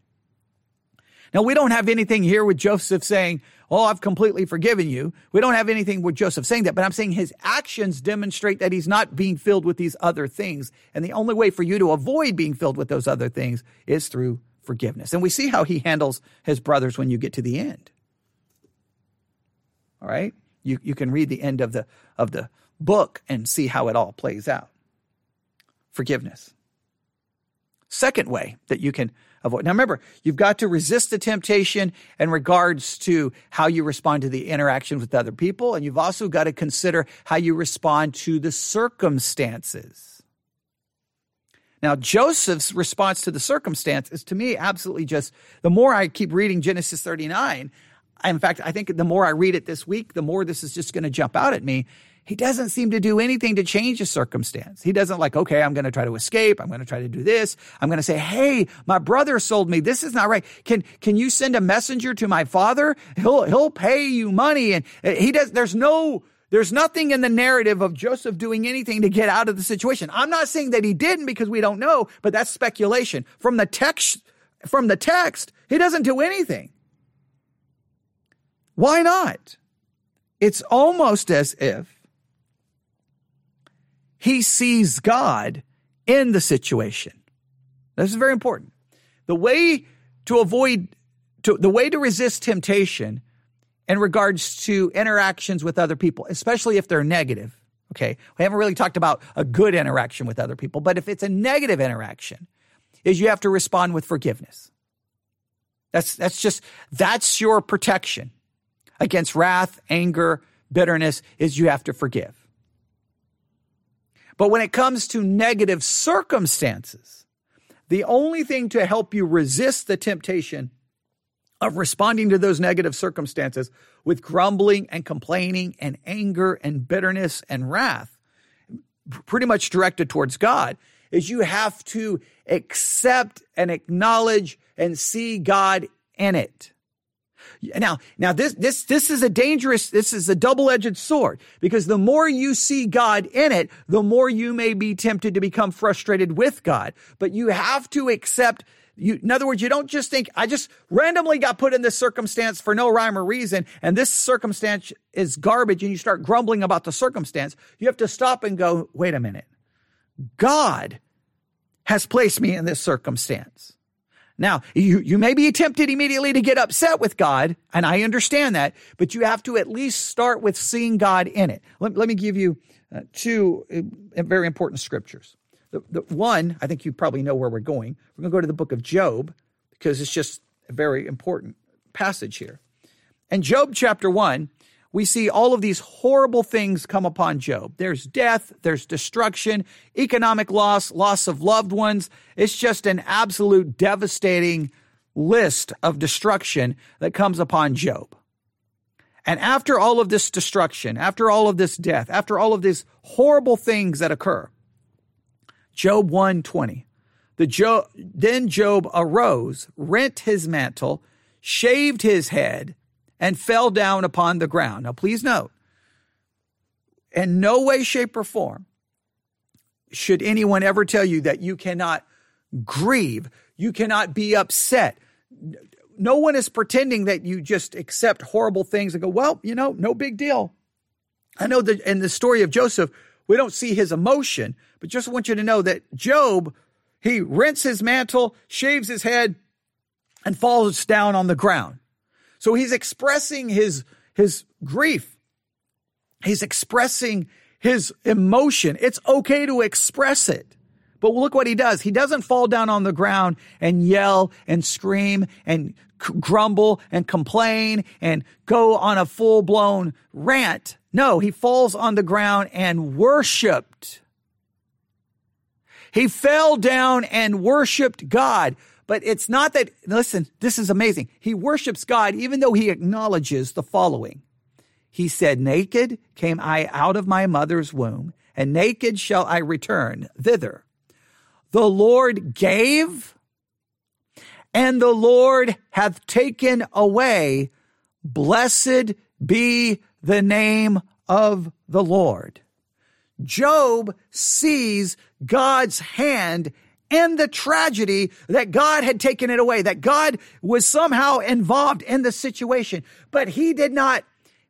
Now, we don't have anything here with Joseph saying, Oh, I've completely forgiven you. We don't have anything with Joseph saying that, but I'm saying his actions demonstrate that he's not being filled with these other things. And the only way for you to avoid being filled with those other things is through forgiveness. And we see how he handles his brothers when you get to the end. All right? You, you can read the end of the, of the book and see how it all plays out. Forgiveness. Second way that you can avoid. Now remember, you've got to resist the temptation in regards to how you respond to the interaction with other people. And you've also got to consider how you respond to the circumstances. Now, Joseph's response to the circumstance is to me absolutely just the more I keep reading Genesis 39, in fact, I think the more I read it this week, the more this is just going to jump out at me he doesn't seem to do anything to change the circumstance. He doesn't like, okay, I'm going to try to escape. I'm going to try to do this. I'm going to say, hey, my brother sold me. This is not right. Can, can you send a messenger to my father? He'll, he'll pay you money. And uh, he does, there's no, there's nothing in the narrative of Joseph doing anything to get out of the situation. I'm not saying that he didn't because we don't know, but that's speculation. From the text, from the text, he doesn't do anything. Why not? It's almost as if he sees God in the situation. This is very important. The way to avoid, to, the way to resist temptation in regards to interactions with other people, especially if they're negative. Okay. We haven't really talked about a good interaction with other people, but if it's a negative interaction, is you have to respond with forgiveness. That's, that's just, that's your protection against wrath, anger, bitterness, is you have to forgive. But when it comes to negative circumstances, the only thing to help you resist the temptation of responding to those negative circumstances with grumbling and complaining and anger and bitterness and wrath, pretty much directed towards God, is you have to accept and acknowledge and see God in it. Now, now this, this, this is a dangerous, this is a double-edged sword because the more you see God in it, the more you may be tempted to become frustrated with God. But you have to accept you, in other words, you don't just think, I just randomly got put in this circumstance for no rhyme or reason, and this circumstance is garbage, and you start grumbling about the circumstance. You have to stop and go, wait a minute. God has placed me in this circumstance. Now, you, you may be tempted immediately to get upset with God, and I understand that, but you have to at least start with seeing God in it. Let, let me give you uh, two uh, very important scriptures. The, the one, I think you probably know where we're going. We're going to go to the book of Job because it's just a very important passage here. And Job chapter 1, we see all of these horrible things come upon Job. There's death, there's destruction, economic loss, loss of loved ones. It's just an absolute devastating list of destruction that comes upon Job. And after all of this destruction, after all of this death, after all of these horrible things that occur, Job 120. The Job, then Job arose, rent his mantle, shaved his head, and fell down upon the ground. Now, please note, in no way, shape, or form should anyone ever tell you that you cannot grieve, you cannot be upset. No one is pretending that you just accept horrible things and go, well, you know, no big deal. I know that in the story of Joseph, we don't see his emotion, but just want you to know that Job, he rents his mantle, shaves his head, and falls down on the ground. So he's expressing his, his grief. He's expressing his emotion. It's okay to express it. But look what he does. He doesn't fall down on the ground and yell and scream and c- grumble and complain and go on a full blown rant. No, he falls on the ground and worshiped. He fell down and worshiped God. But it's not that, listen, this is amazing. He worships God even though he acknowledges the following. He said, Naked came I out of my mother's womb, and naked shall I return thither. The Lord gave, and the Lord hath taken away. Blessed be the name of the Lord. Job sees God's hand in the tragedy that God had taken it away, that God was somehow involved in the situation. But he did not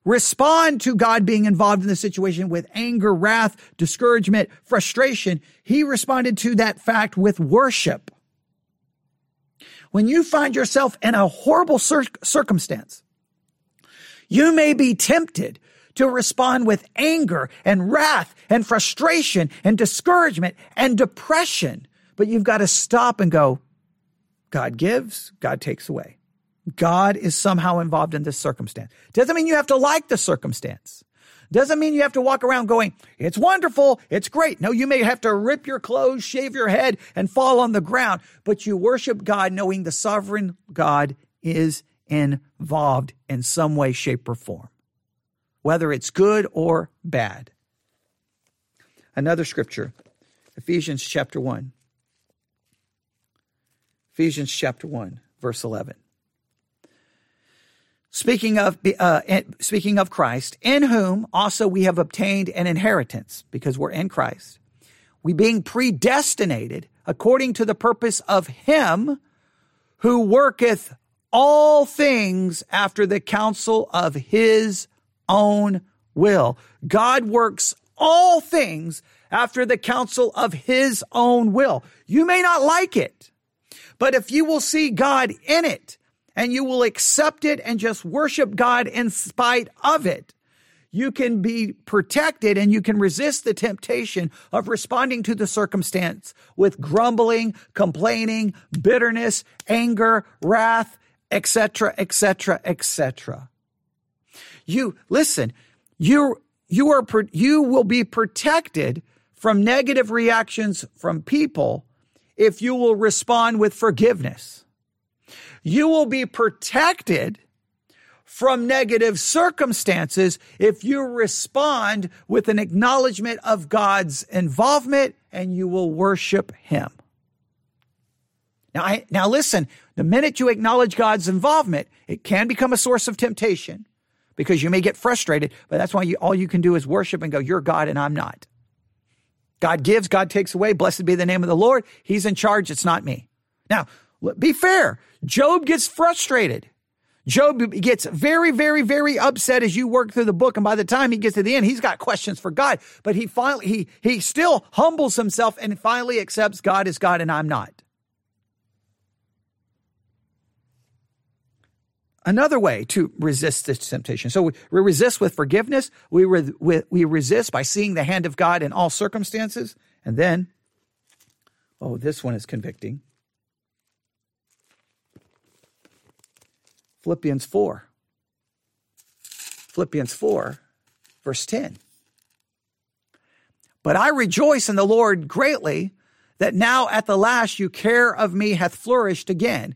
respond to God being involved in the situation with anger, wrath, discouragement, frustration. He responded to that fact with worship. When you find yourself in a horrible cir- circumstance, you may be tempted to respond with anger and wrath and frustration and discouragement and depression. But you've got to stop and go, God gives, God takes away. God is somehow involved in this circumstance. Doesn't mean you have to like the circumstance. Doesn't mean you have to walk around going, it's wonderful, it's great. No, you may have to rip your clothes, shave your head, and fall on the ground, but you worship God knowing the sovereign God is involved in some way, shape, or form, whether it's good or bad. Another scripture, Ephesians chapter 1. Ephesians chapter 1, verse 11. Speaking of, uh, speaking of Christ, in whom also we have obtained an inheritance, because we're in Christ, we being predestinated according to the purpose of Him who worketh all things after the counsel of His own will. God works all things after the counsel of His own will. You may not like it. But if you will see God in it and you will accept it and just worship God in spite of it, you can be protected and you can resist the temptation of responding to the circumstance with grumbling, complaining, bitterness, anger, wrath, etc., etc., etc. You listen, you you are you will be protected from negative reactions from people if you will respond with forgiveness. You will be protected from negative circumstances if you respond with an acknowledgement of God's involvement and you will worship Him. Now, I, now listen, the minute you acknowledge God's involvement, it can become a source of temptation because you may get frustrated, but that's why you, all you can do is worship and go, you're God and I'm not. God gives, God takes away. Blessed be the name of the Lord. He's in charge. It's not me. Now, be fair. Job gets frustrated. Job gets very, very, very upset as you work through the book. And by the time he gets to the end, he's got questions for God, but he finally, he, he still humbles himself and finally accepts God as God and I'm not. Another way to resist this temptation. So we, resist with forgiveness. We, re, we, we resist by seeing the hand of God in all circumstances. And then, oh, this one is convicting. Philippians 4. Philippians 4, verse 10. But I rejoice in the Lord greatly that now at the last you care of me hath flourished again,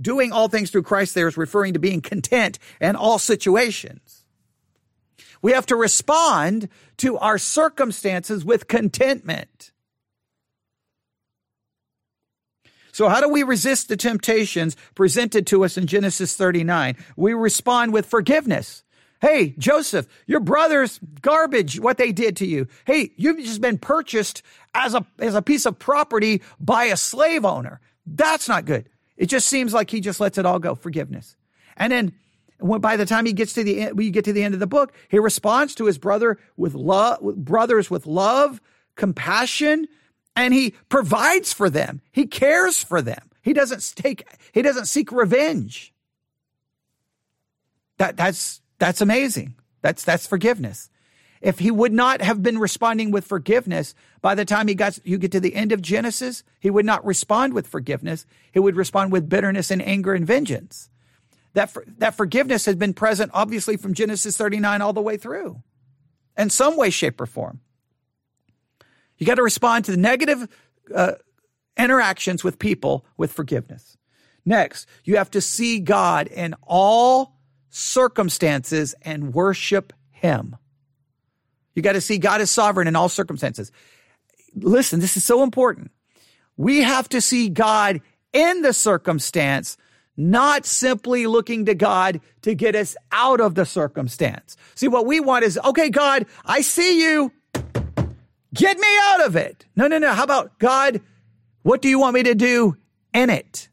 Doing all things through Christ there is referring to being content in all situations. We have to respond to our circumstances with contentment. So how do we resist the temptations presented to us in Genesis 39? We respond with forgiveness. Hey, Joseph, your brother's garbage, what they did to you. Hey, you've just been purchased as a, as a piece of property by a slave owner. That's not good. It just seems like he just lets it all go. Forgiveness. And then when, by the time he gets to the end, we get to the end of the book, he responds to his brother with love, brothers with love, compassion, and he provides for them. He cares for them. He doesn't take, he doesn't seek revenge. That, that's, that's amazing. That's, that's forgiveness. If he would not have been responding with forgiveness, by the time he got, you get to the end of Genesis, he would not respond with forgiveness. He would respond with bitterness and anger and vengeance. That, for, that forgiveness has been present, obviously, from Genesis 39 all the way through in some way, shape, or form. You got to respond to the negative uh, interactions with people with forgiveness. Next, you have to see God in all circumstances and worship Him. You got to see God is sovereign in all circumstances. Listen, this is so important. We have to see God in the circumstance, not simply looking to God to get us out of the circumstance. See, what we want is, okay, God, I see you. Get me out of it. No, no, no. How about God? What do you want me to do in it?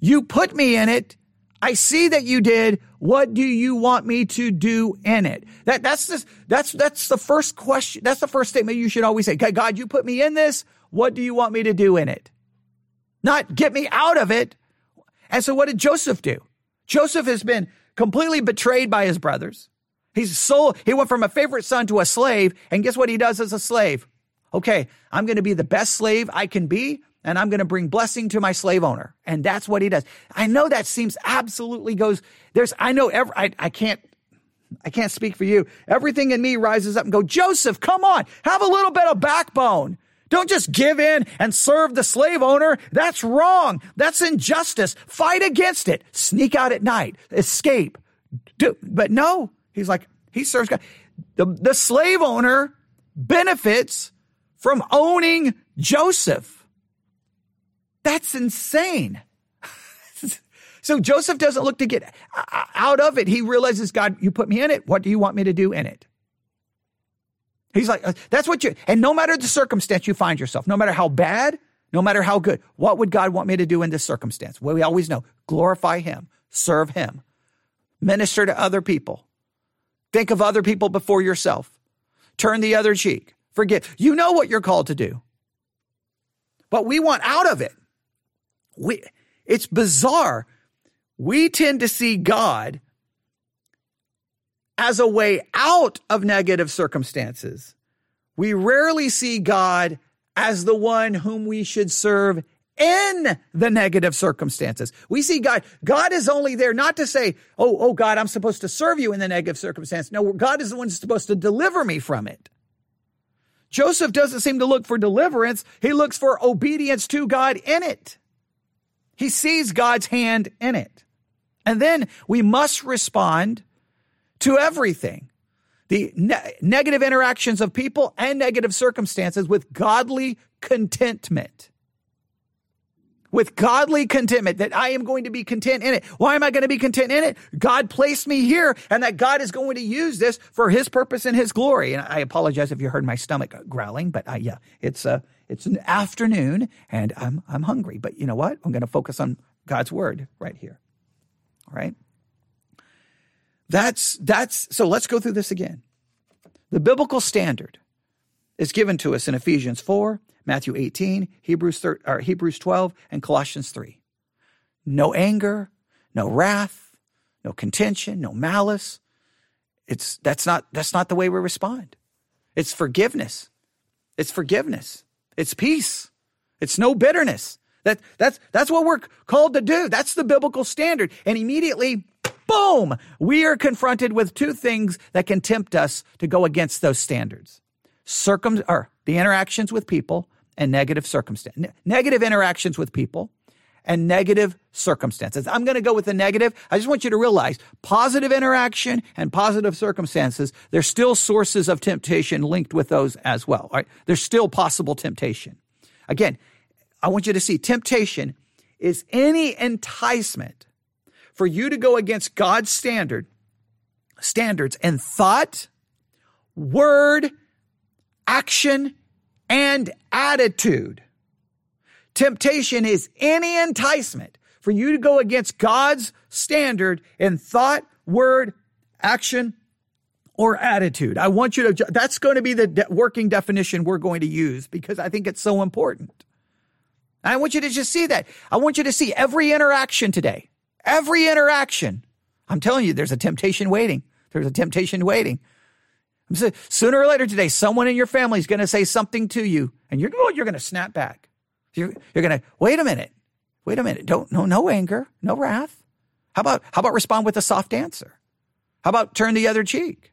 You put me in it. I see that you did. What do you want me to do in it? That, that's that's, that's the first question. That's the first statement you should always say. God, you put me in this. What do you want me to do in it? Not get me out of it. And so what did Joseph do? Joseph has been completely betrayed by his brothers. He's sold, he went from a favorite son to a slave. And guess what he does as a slave? Okay, I'm going to be the best slave I can be. And I'm going to bring blessing to my slave owner. And that's what he does. I know that seems absolutely goes, there's, I know every, I, I can't, I can't speak for you. Everything in me rises up and go, Joseph, come on, have a little bit of backbone. Don't just give in and serve the slave owner. That's wrong. That's injustice. Fight against it. Sneak out at night. Escape. Do, but no, He's like, he serves God. The, the slave owner benefits from owning Joseph. That's insane. [LAUGHS] so Joseph doesn't look to get out of it. He realizes, God, you put me in it. What do you want me to do in it? He's like, uh, that's what you, and no matter the circumstance you find yourself, no matter how bad, no matter how good, what would God want me to do in this circumstance? Well, we always know glorify Him, serve Him, minister to other people, Think of other people before yourself. Turn the other cheek. Forgive. You know what you're called to do. But we want out of it. We, it's bizarre. We tend to see God as a way out of negative circumstances. We rarely see God as the one whom we should serve in the negative circumstances. We see God, God is only there not to say, Oh, oh God, I'm supposed to serve you in the negative circumstance. No, God is the one who's supposed to deliver me from it. Joseph doesn't seem to look for deliverance. He looks for obedience to God in it. He sees God's hand in it. And then we must respond to everything the ne- negative interactions of people and negative circumstances with godly contentment. With godly contentment, that I am going to be content in it. Why am I going to be content in it? God placed me here, and that God is going to use this for His purpose and His glory. And I apologize if you heard my stomach growling, but uh, yeah, it's uh, it's an afternoon, and I'm I'm hungry. But you know what? I'm going to focus on God's word right here. All right. That's that's so let's go through this again. The biblical standard is given to us in Ephesians 4, Matthew 18, Hebrews 3, or Hebrews 12, and Colossians 3. No anger, no wrath, no contention, no malice. It's that's not that's not the way we respond. It's forgiveness. It's forgiveness. It's peace. It's no bitterness. That that's that's what we're called to do. That's the biblical standard. And immediately boom, we are confronted with two things that can tempt us to go against those standards. Circum or the interactions with people and negative circumstance, negative interactions with people and negative circumstances. I'm going to go with the negative. I just want you to realize positive interaction and positive circumstances, there's still sources of temptation linked with those as well. Right? There's still possible temptation. Again, I want you to see temptation is any enticement for you to go against God's standard, standards in thought, word, action, and attitude. Temptation is any enticement for you to go against God's standard in thought, word, action, or attitude. I want you to, that's going to be the de- working definition we're going to use because I think it's so important. I want you to just see that. I want you to see every interaction today. Every interaction. I'm telling you, there's a temptation waiting. There's a temptation waiting. Saying, sooner or later today, someone in your family is going to say something to you, and you're you're going to snap back. You're, you're going to wait a minute, wait a minute. Don't no no anger, no wrath. How about how about respond with a soft answer? How about turn the other cheek?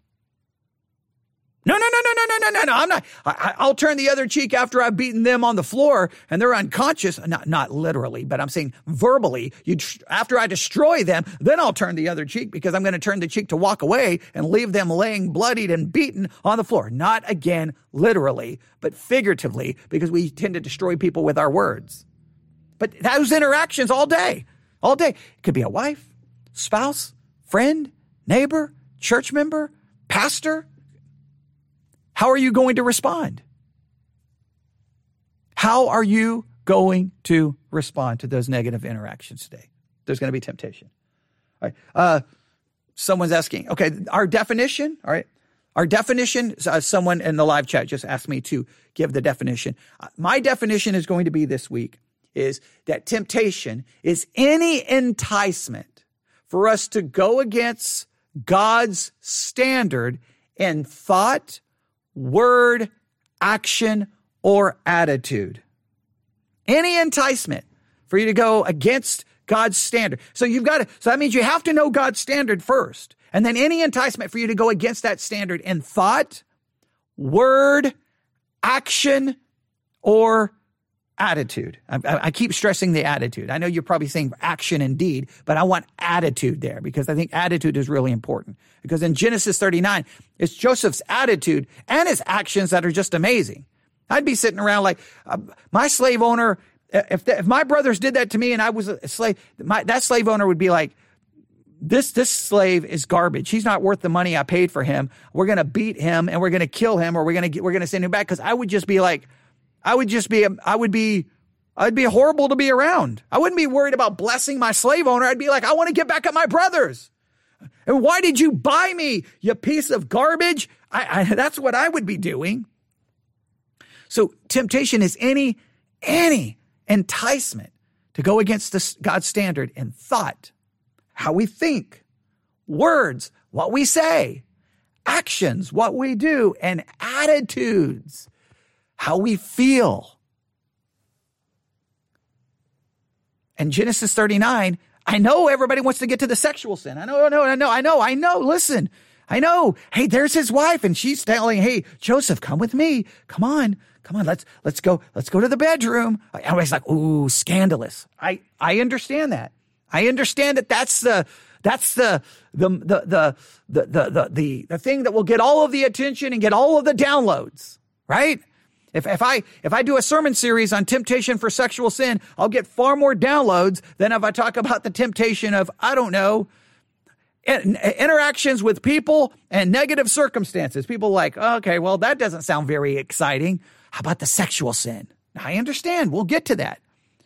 No, no, no, no, no, no, no, no, no! I'm not. I, will turn the other cheek after I've beaten them on the floor and they're unconscious. Not, not literally, but I'm saying verbally. You, after I destroy them, then I'll turn the other cheek because I'm going to turn the cheek to walk away and leave them laying bloodied and beaten on the floor. Not again, literally, but figuratively because we tend to destroy people with our words. But those interactions all day, all day. It could be a wife, spouse, friend, neighbor, church member, pastor how are you going to respond? How are you going to respond to those negative interactions today? There's going to be temptation. All right. Uh, someone's asking, okay, our definition, all right. Our definition, uh, someone in the live chat just asked me to give the definition. Uh, my definition is going to be this week is that temptation is any enticement for us to go against God's standard in thought, word, action, or attitude. Any enticement for you to go against God's standard. So you've got to, so that means you have to know God's standard first. And then any enticement for you to go against that standard in thought, word, action, or attitude. I, I, keep stressing the attitude. I know you're probably saying action indeed, but I want attitude there because I think attitude is really important. Because in Genesis 39, it's Joseph's attitude and his actions that are just amazing. I'd be sitting around like uh, my slave owner. If the, if my brothers did that to me and I was a slave, my, that slave owner would be like, this this slave is garbage. He's not worth the money I paid for him. We're gonna beat him and we're gonna kill him or we're gonna we're gonna send him back. Because I would just be like, I would just be, I would be, I'd be horrible to be around. I wouldn't be worried about blessing my slave owner. I'd be like, I want to get back at my brothers. And why did you buy me, you piece of garbage? I, I, that's what I would be doing. So temptation is any, any enticement to go against this God's standard in thought, how we think, words, what we say, actions, what we do, and attitudes how we feel. And Genesis 39, I know everybody wants to get to the sexual sin. I know, I know, I know, I know, I know. Listen, I know. Hey, there's his wife, and she's telling, "Hey, Joseph, come with me. Come on, come on. Let's let's go. Let's go to the bedroom." Everybody's like, "Ooh, scandalous." I I understand that. I understand that that's the that's the the the the the the the, the, thing that will get all of the attention and get all of the downloads, right? If, if I if I do a sermon series on temptation for sexual sin, I'll get far more downloads than if I talk about the temptation of I don't know interactions with people and negative circumstances. People like, okay, well that doesn't sound very exciting. How about the sexual sin? I understand. We'll get to that.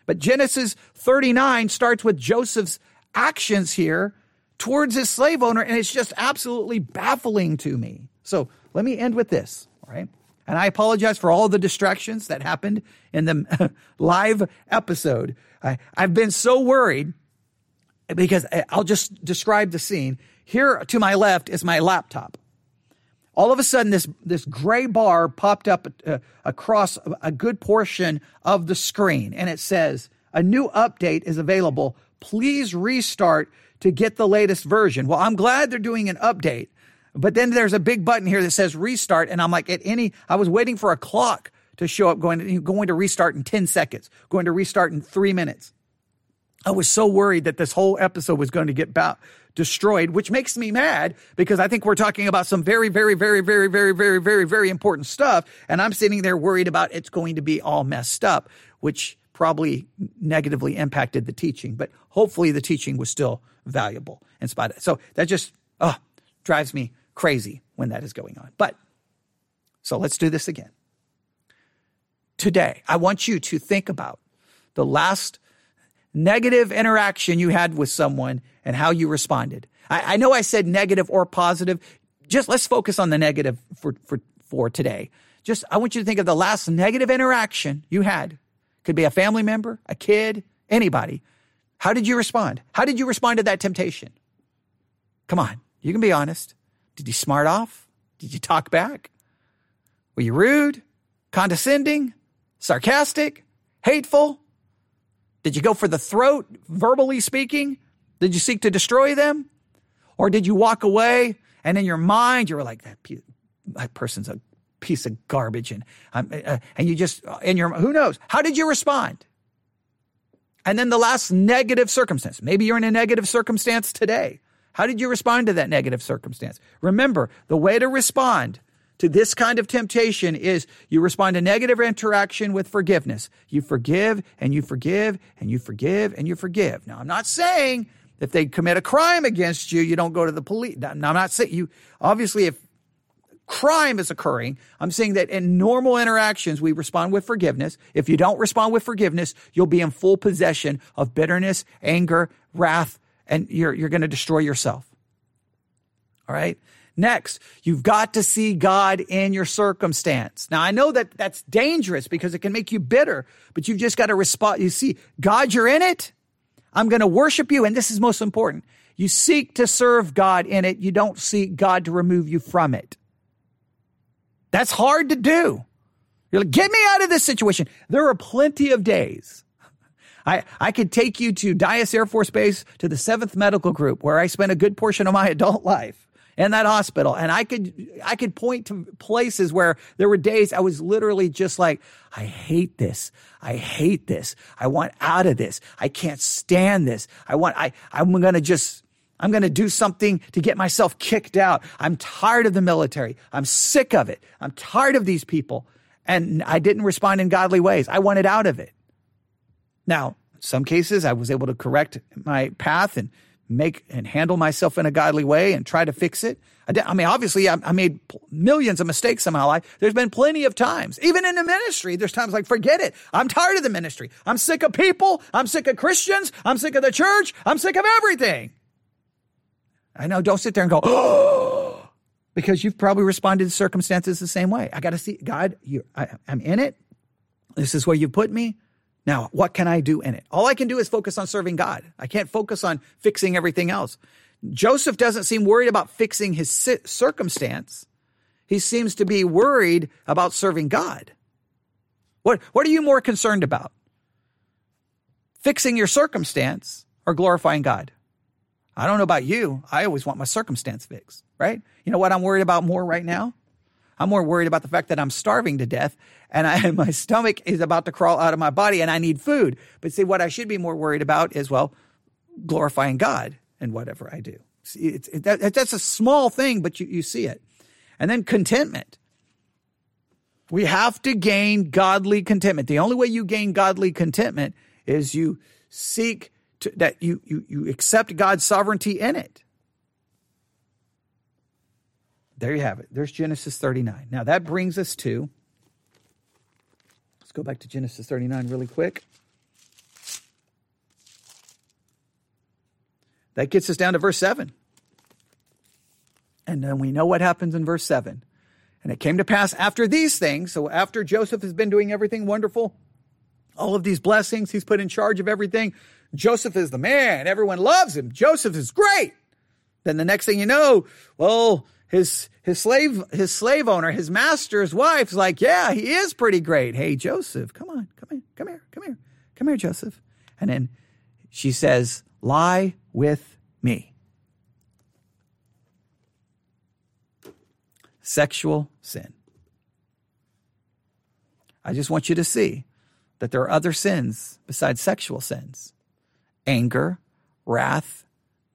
But Genesis 39 starts with Joseph's actions here towards his slave owner, and it's just absolutely baffling to me. So let me end with this, all right? And I apologize for all the distractions that happened in the [LAUGHS] live episode. I, I've been so worried because I'll just describe the scene. Here to my left is my laptop. All of a sudden, this, this gray bar popped up uh, across a good portion of the screen, and it says, A new update is available. Please restart to get the latest version. Well, I'm glad they're doing an update but then there's a big button here that says restart. And I'm like, at any, I was waiting for a clock to show up going going to restart in 10 seconds, going to restart in three minutes. I was so worried that this whole episode was going to get about destroyed, which makes me mad because I think we're talking about some very, very, very, very, very, very, very, very important stuff. And I'm sitting there worried about it's going to be all messed up, which probably negatively impacted the teaching, but hopefully the teaching was still valuable in spite of it. So that just, oh, drives me crazy when that is going on. But so let's do this again. Today, I want you to think about the last negative interaction you had with someone and how you responded. I, I, know I said negative or positive. Just let's focus on the negative for, for, for today. Just, I want you to think of the last negative interaction you had. Could be a family member, a kid, anybody. How did you respond? How did you respond to that temptation? Come on, you can be honest. Did you smart off? Did you talk back? Were you rude, condescending, sarcastic, hateful? Did you go for the throat, verbally speaking? Did you seek to destroy them? Or did you walk away and in your mind you were like, that, that person's a piece of garbage and, um, uh, and you just, in your, who knows? How did you respond? And then the last negative circumstance. Maybe you're in a negative circumstance today. How did you respond to that negative circumstance? Remember, the way to respond to this kind of temptation is you respond to negative interaction with forgiveness. You forgive and you forgive and you forgive and you forgive. Now, I'm not saying if they commit a crime against you, you don't go to the police. Now, I'm not saying you, obviously, if crime is occurring, I'm saying that in normal interactions, we respond with forgiveness. If you don't respond with forgiveness, you'll be in full possession of bitterness, anger, wrath, and you're, you're going to destroy yourself. All right. Next, you've got to see God in your circumstance. Now, I know that that's dangerous because it can make you bitter, but you've just got to respond. You see, God, you're in it. I'm going to worship you. And this is most important. You seek to serve God in it. You don't seek God to remove you from it. That's hard to do. You're like, get me out of this situation. There are plenty of days I, I could take you to Dyess Air Force Base to the 7th Medical Group where I spent a good portion of my [LAUGHS] adult life in that hospital. And I could, I could point to places where there were days I was literally just like, I hate this. I hate this. I want out of this. I can't stand this. I want, I, I'm going to just, I'm going to do something to get myself kicked out. I'm tired of the military. I'm sick of it. I'm tired of these people. And I didn't respond in godly ways. I wanted out of it. Now, some cases I was able to correct my path and make and handle myself in a godly way and try to fix it. I, did, I mean, obviously, I, I, made millions of mistakes life. There's been plenty of times, even in the ministry, there's times like, forget it. I'm tired of the ministry. I'm sick of people. I'm sick of Christians. I'm sick of the church. I'm sick of everything. I know, don't sit there and go, oh, [GASPS] because you've probably responded to circumstances the same way. I got to see, God, you, I, I'm in it. This is where you put me. Now, what can I do in it? All I can do is focus on serving God. I can't focus on fixing everything else. Joseph doesn't seem worried about fixing his circumstance. He seems to be worried about serving God. What, what are you more concerned about? Fixing your circumstance or glorifying God? I don't know about you. I always want my circumstance fixed, right? You know what I'm worried about more right now? I'm more worried about the fact that I'm starving to death and, I, [LAUGHS] and my stomach is about to crawl out of my body and I need food. But see, what I should be more worried about is, well, glorifying God in whatever I do. It's, it, that, that's a small thing, but you, you see it. And then contentment. We have to gain godly contentment. The only way you gain godly contentment is you seek to, that you, you, you accept God's sovereignty in it. There you have it. There's Genesis 39. Now that brings us to, let's go back to Genesis 39 really quick. That gets us down to verse 7. And then we know what happens in verse 7. And it came to pass after these things, so after Joseph has been doing everything wonderful, all of these blessings, he's put in charge of everything. Joseph is the man. Everyone loves him. Joseph is great. Then the next thing you know, well, his his slave his slave owner, his master's wife's like, yeah, he is pretty great. Hey, Joseph, come on, come here, come here, come here, come here, Joseph. And then she says, lie with me. Sexual sin. I just want you to see that there are other sins besides sexual sins anger, wrath,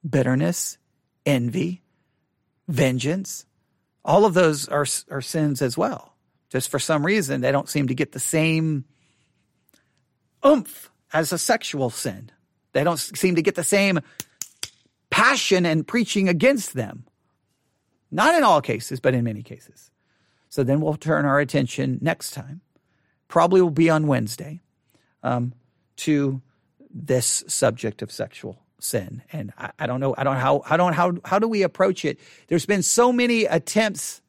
bitterness, envy, vengeance. All of those are, are sins as well. Just for some reason, they don't seem to get the same oomph as a sexual sin. They don't seem to get the same passion and preaching against them. Not in all cases, but in many cases. So then we'll turn our attention next time, probably will be on Wednesday, um, to this subject of sexual sin. And I, I, don't know, I don't know how, how don't, how, how do we approach it? There's been so many attempts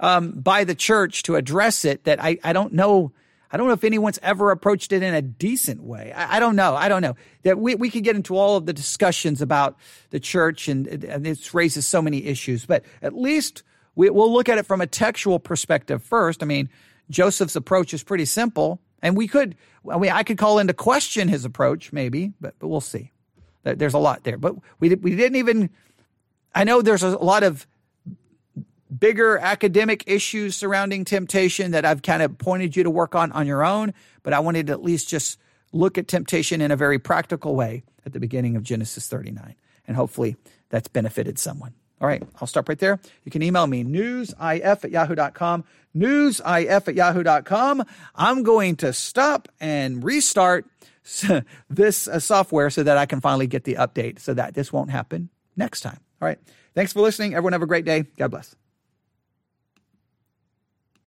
um, by the church to address it that I, I don't know. I don't know if anyone's ever approached it in a decent way. I, I, don't know. I don't know that we, we could get into all of the discussions about the church and, and it raises so many issues, but at least we, we'll look at it from a textual perspective first. I mean, Joseph's approach is pretty simple. And we could, I mean, I could call into question his approach, maybe, but but we'll see. There's a lot there, but we we didn't even. I know there's a lot of bigger academic issues surrounding temptation that I've kind of pointed you to work on on your own, but I wanted to at least just look at temptation in a very practical way at the beginning of Genesis 39, and hopefully that's benefited someone. All right, I'll stop right there. You can email me newsif at yahoo.com, newsif at yahoo.com. I'm going to stop and restart [LAUGHS] this uh, software so that I can finally get the update so that this won't happen next time. All right, thanks for listening. Everyone have a great day. God bless.